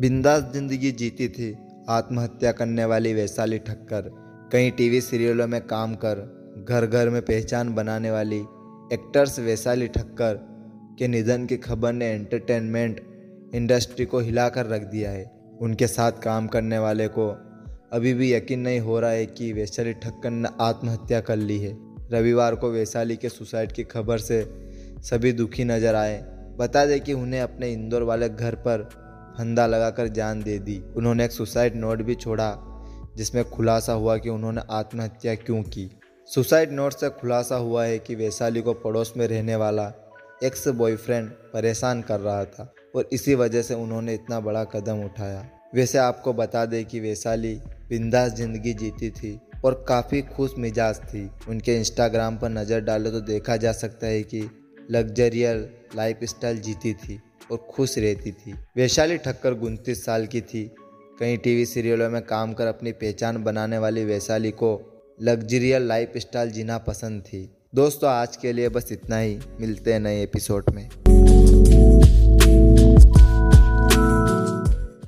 बिंदास ज़िंदगी जीती थी, आत्महत्या करने वाली वैशाली ठक्कर कई टीवी सीरियलों में काम कर घर घर में पहचान बनाने वाली एक्टर्स वैशाली ठक्कर के निधन की खबर ने एंटरटेनमेंट इंडस्ट्री को हिलाकर रख दिया है। उनके साथ काम करने वाले को अभी भी यकीन नहीं हो रहा है कि वैशाली ठक्कर ने आत्महत्या कर ली है। रविवार को वैशाली के सुसाइड की खबर से सभी दुखी नज़र आए। बता दें कि उन्हें अपने इंदौर वाले घर पर फंदा लगाकर जान दे दी। उन्होंने एक सुसाइड नोट भी छोड़ा, जिसमें खुलासा हुआ कि उन्होंने आत्महत्या क्यों की। सुसाइड नोट से खुलासा हुआ है कि वैशाली को पड़ोस में रहने वाला एक्स बॉयफ्रेंड परेशान कर रहा था और इसी वजह से उन्होंने इतना बड़ा कदम उठाया। वैसे आपको बता दें कि वैशाली बिंदास ज़िंदगी जीती थी और काफ़ी खुश मिजाज थी। उनके इंस्टाग्राम पर नज़र डालो तो देखा जा सकता है कि लग्जरियल लाइफ स्टाइल जीती थी। और खुश रहती थी। वैशाली ठक्कर उनतीस साल की थी। कई टीवी सीरियलों में काम कर अपनी पहचान बनाने वाली वैशाली को लग्जरियल लाइफ स्टाइल जीना पसंद थी। दोस्तों, आज के लिए बस इतना ही। मिलते हैं नए एपिसोड में।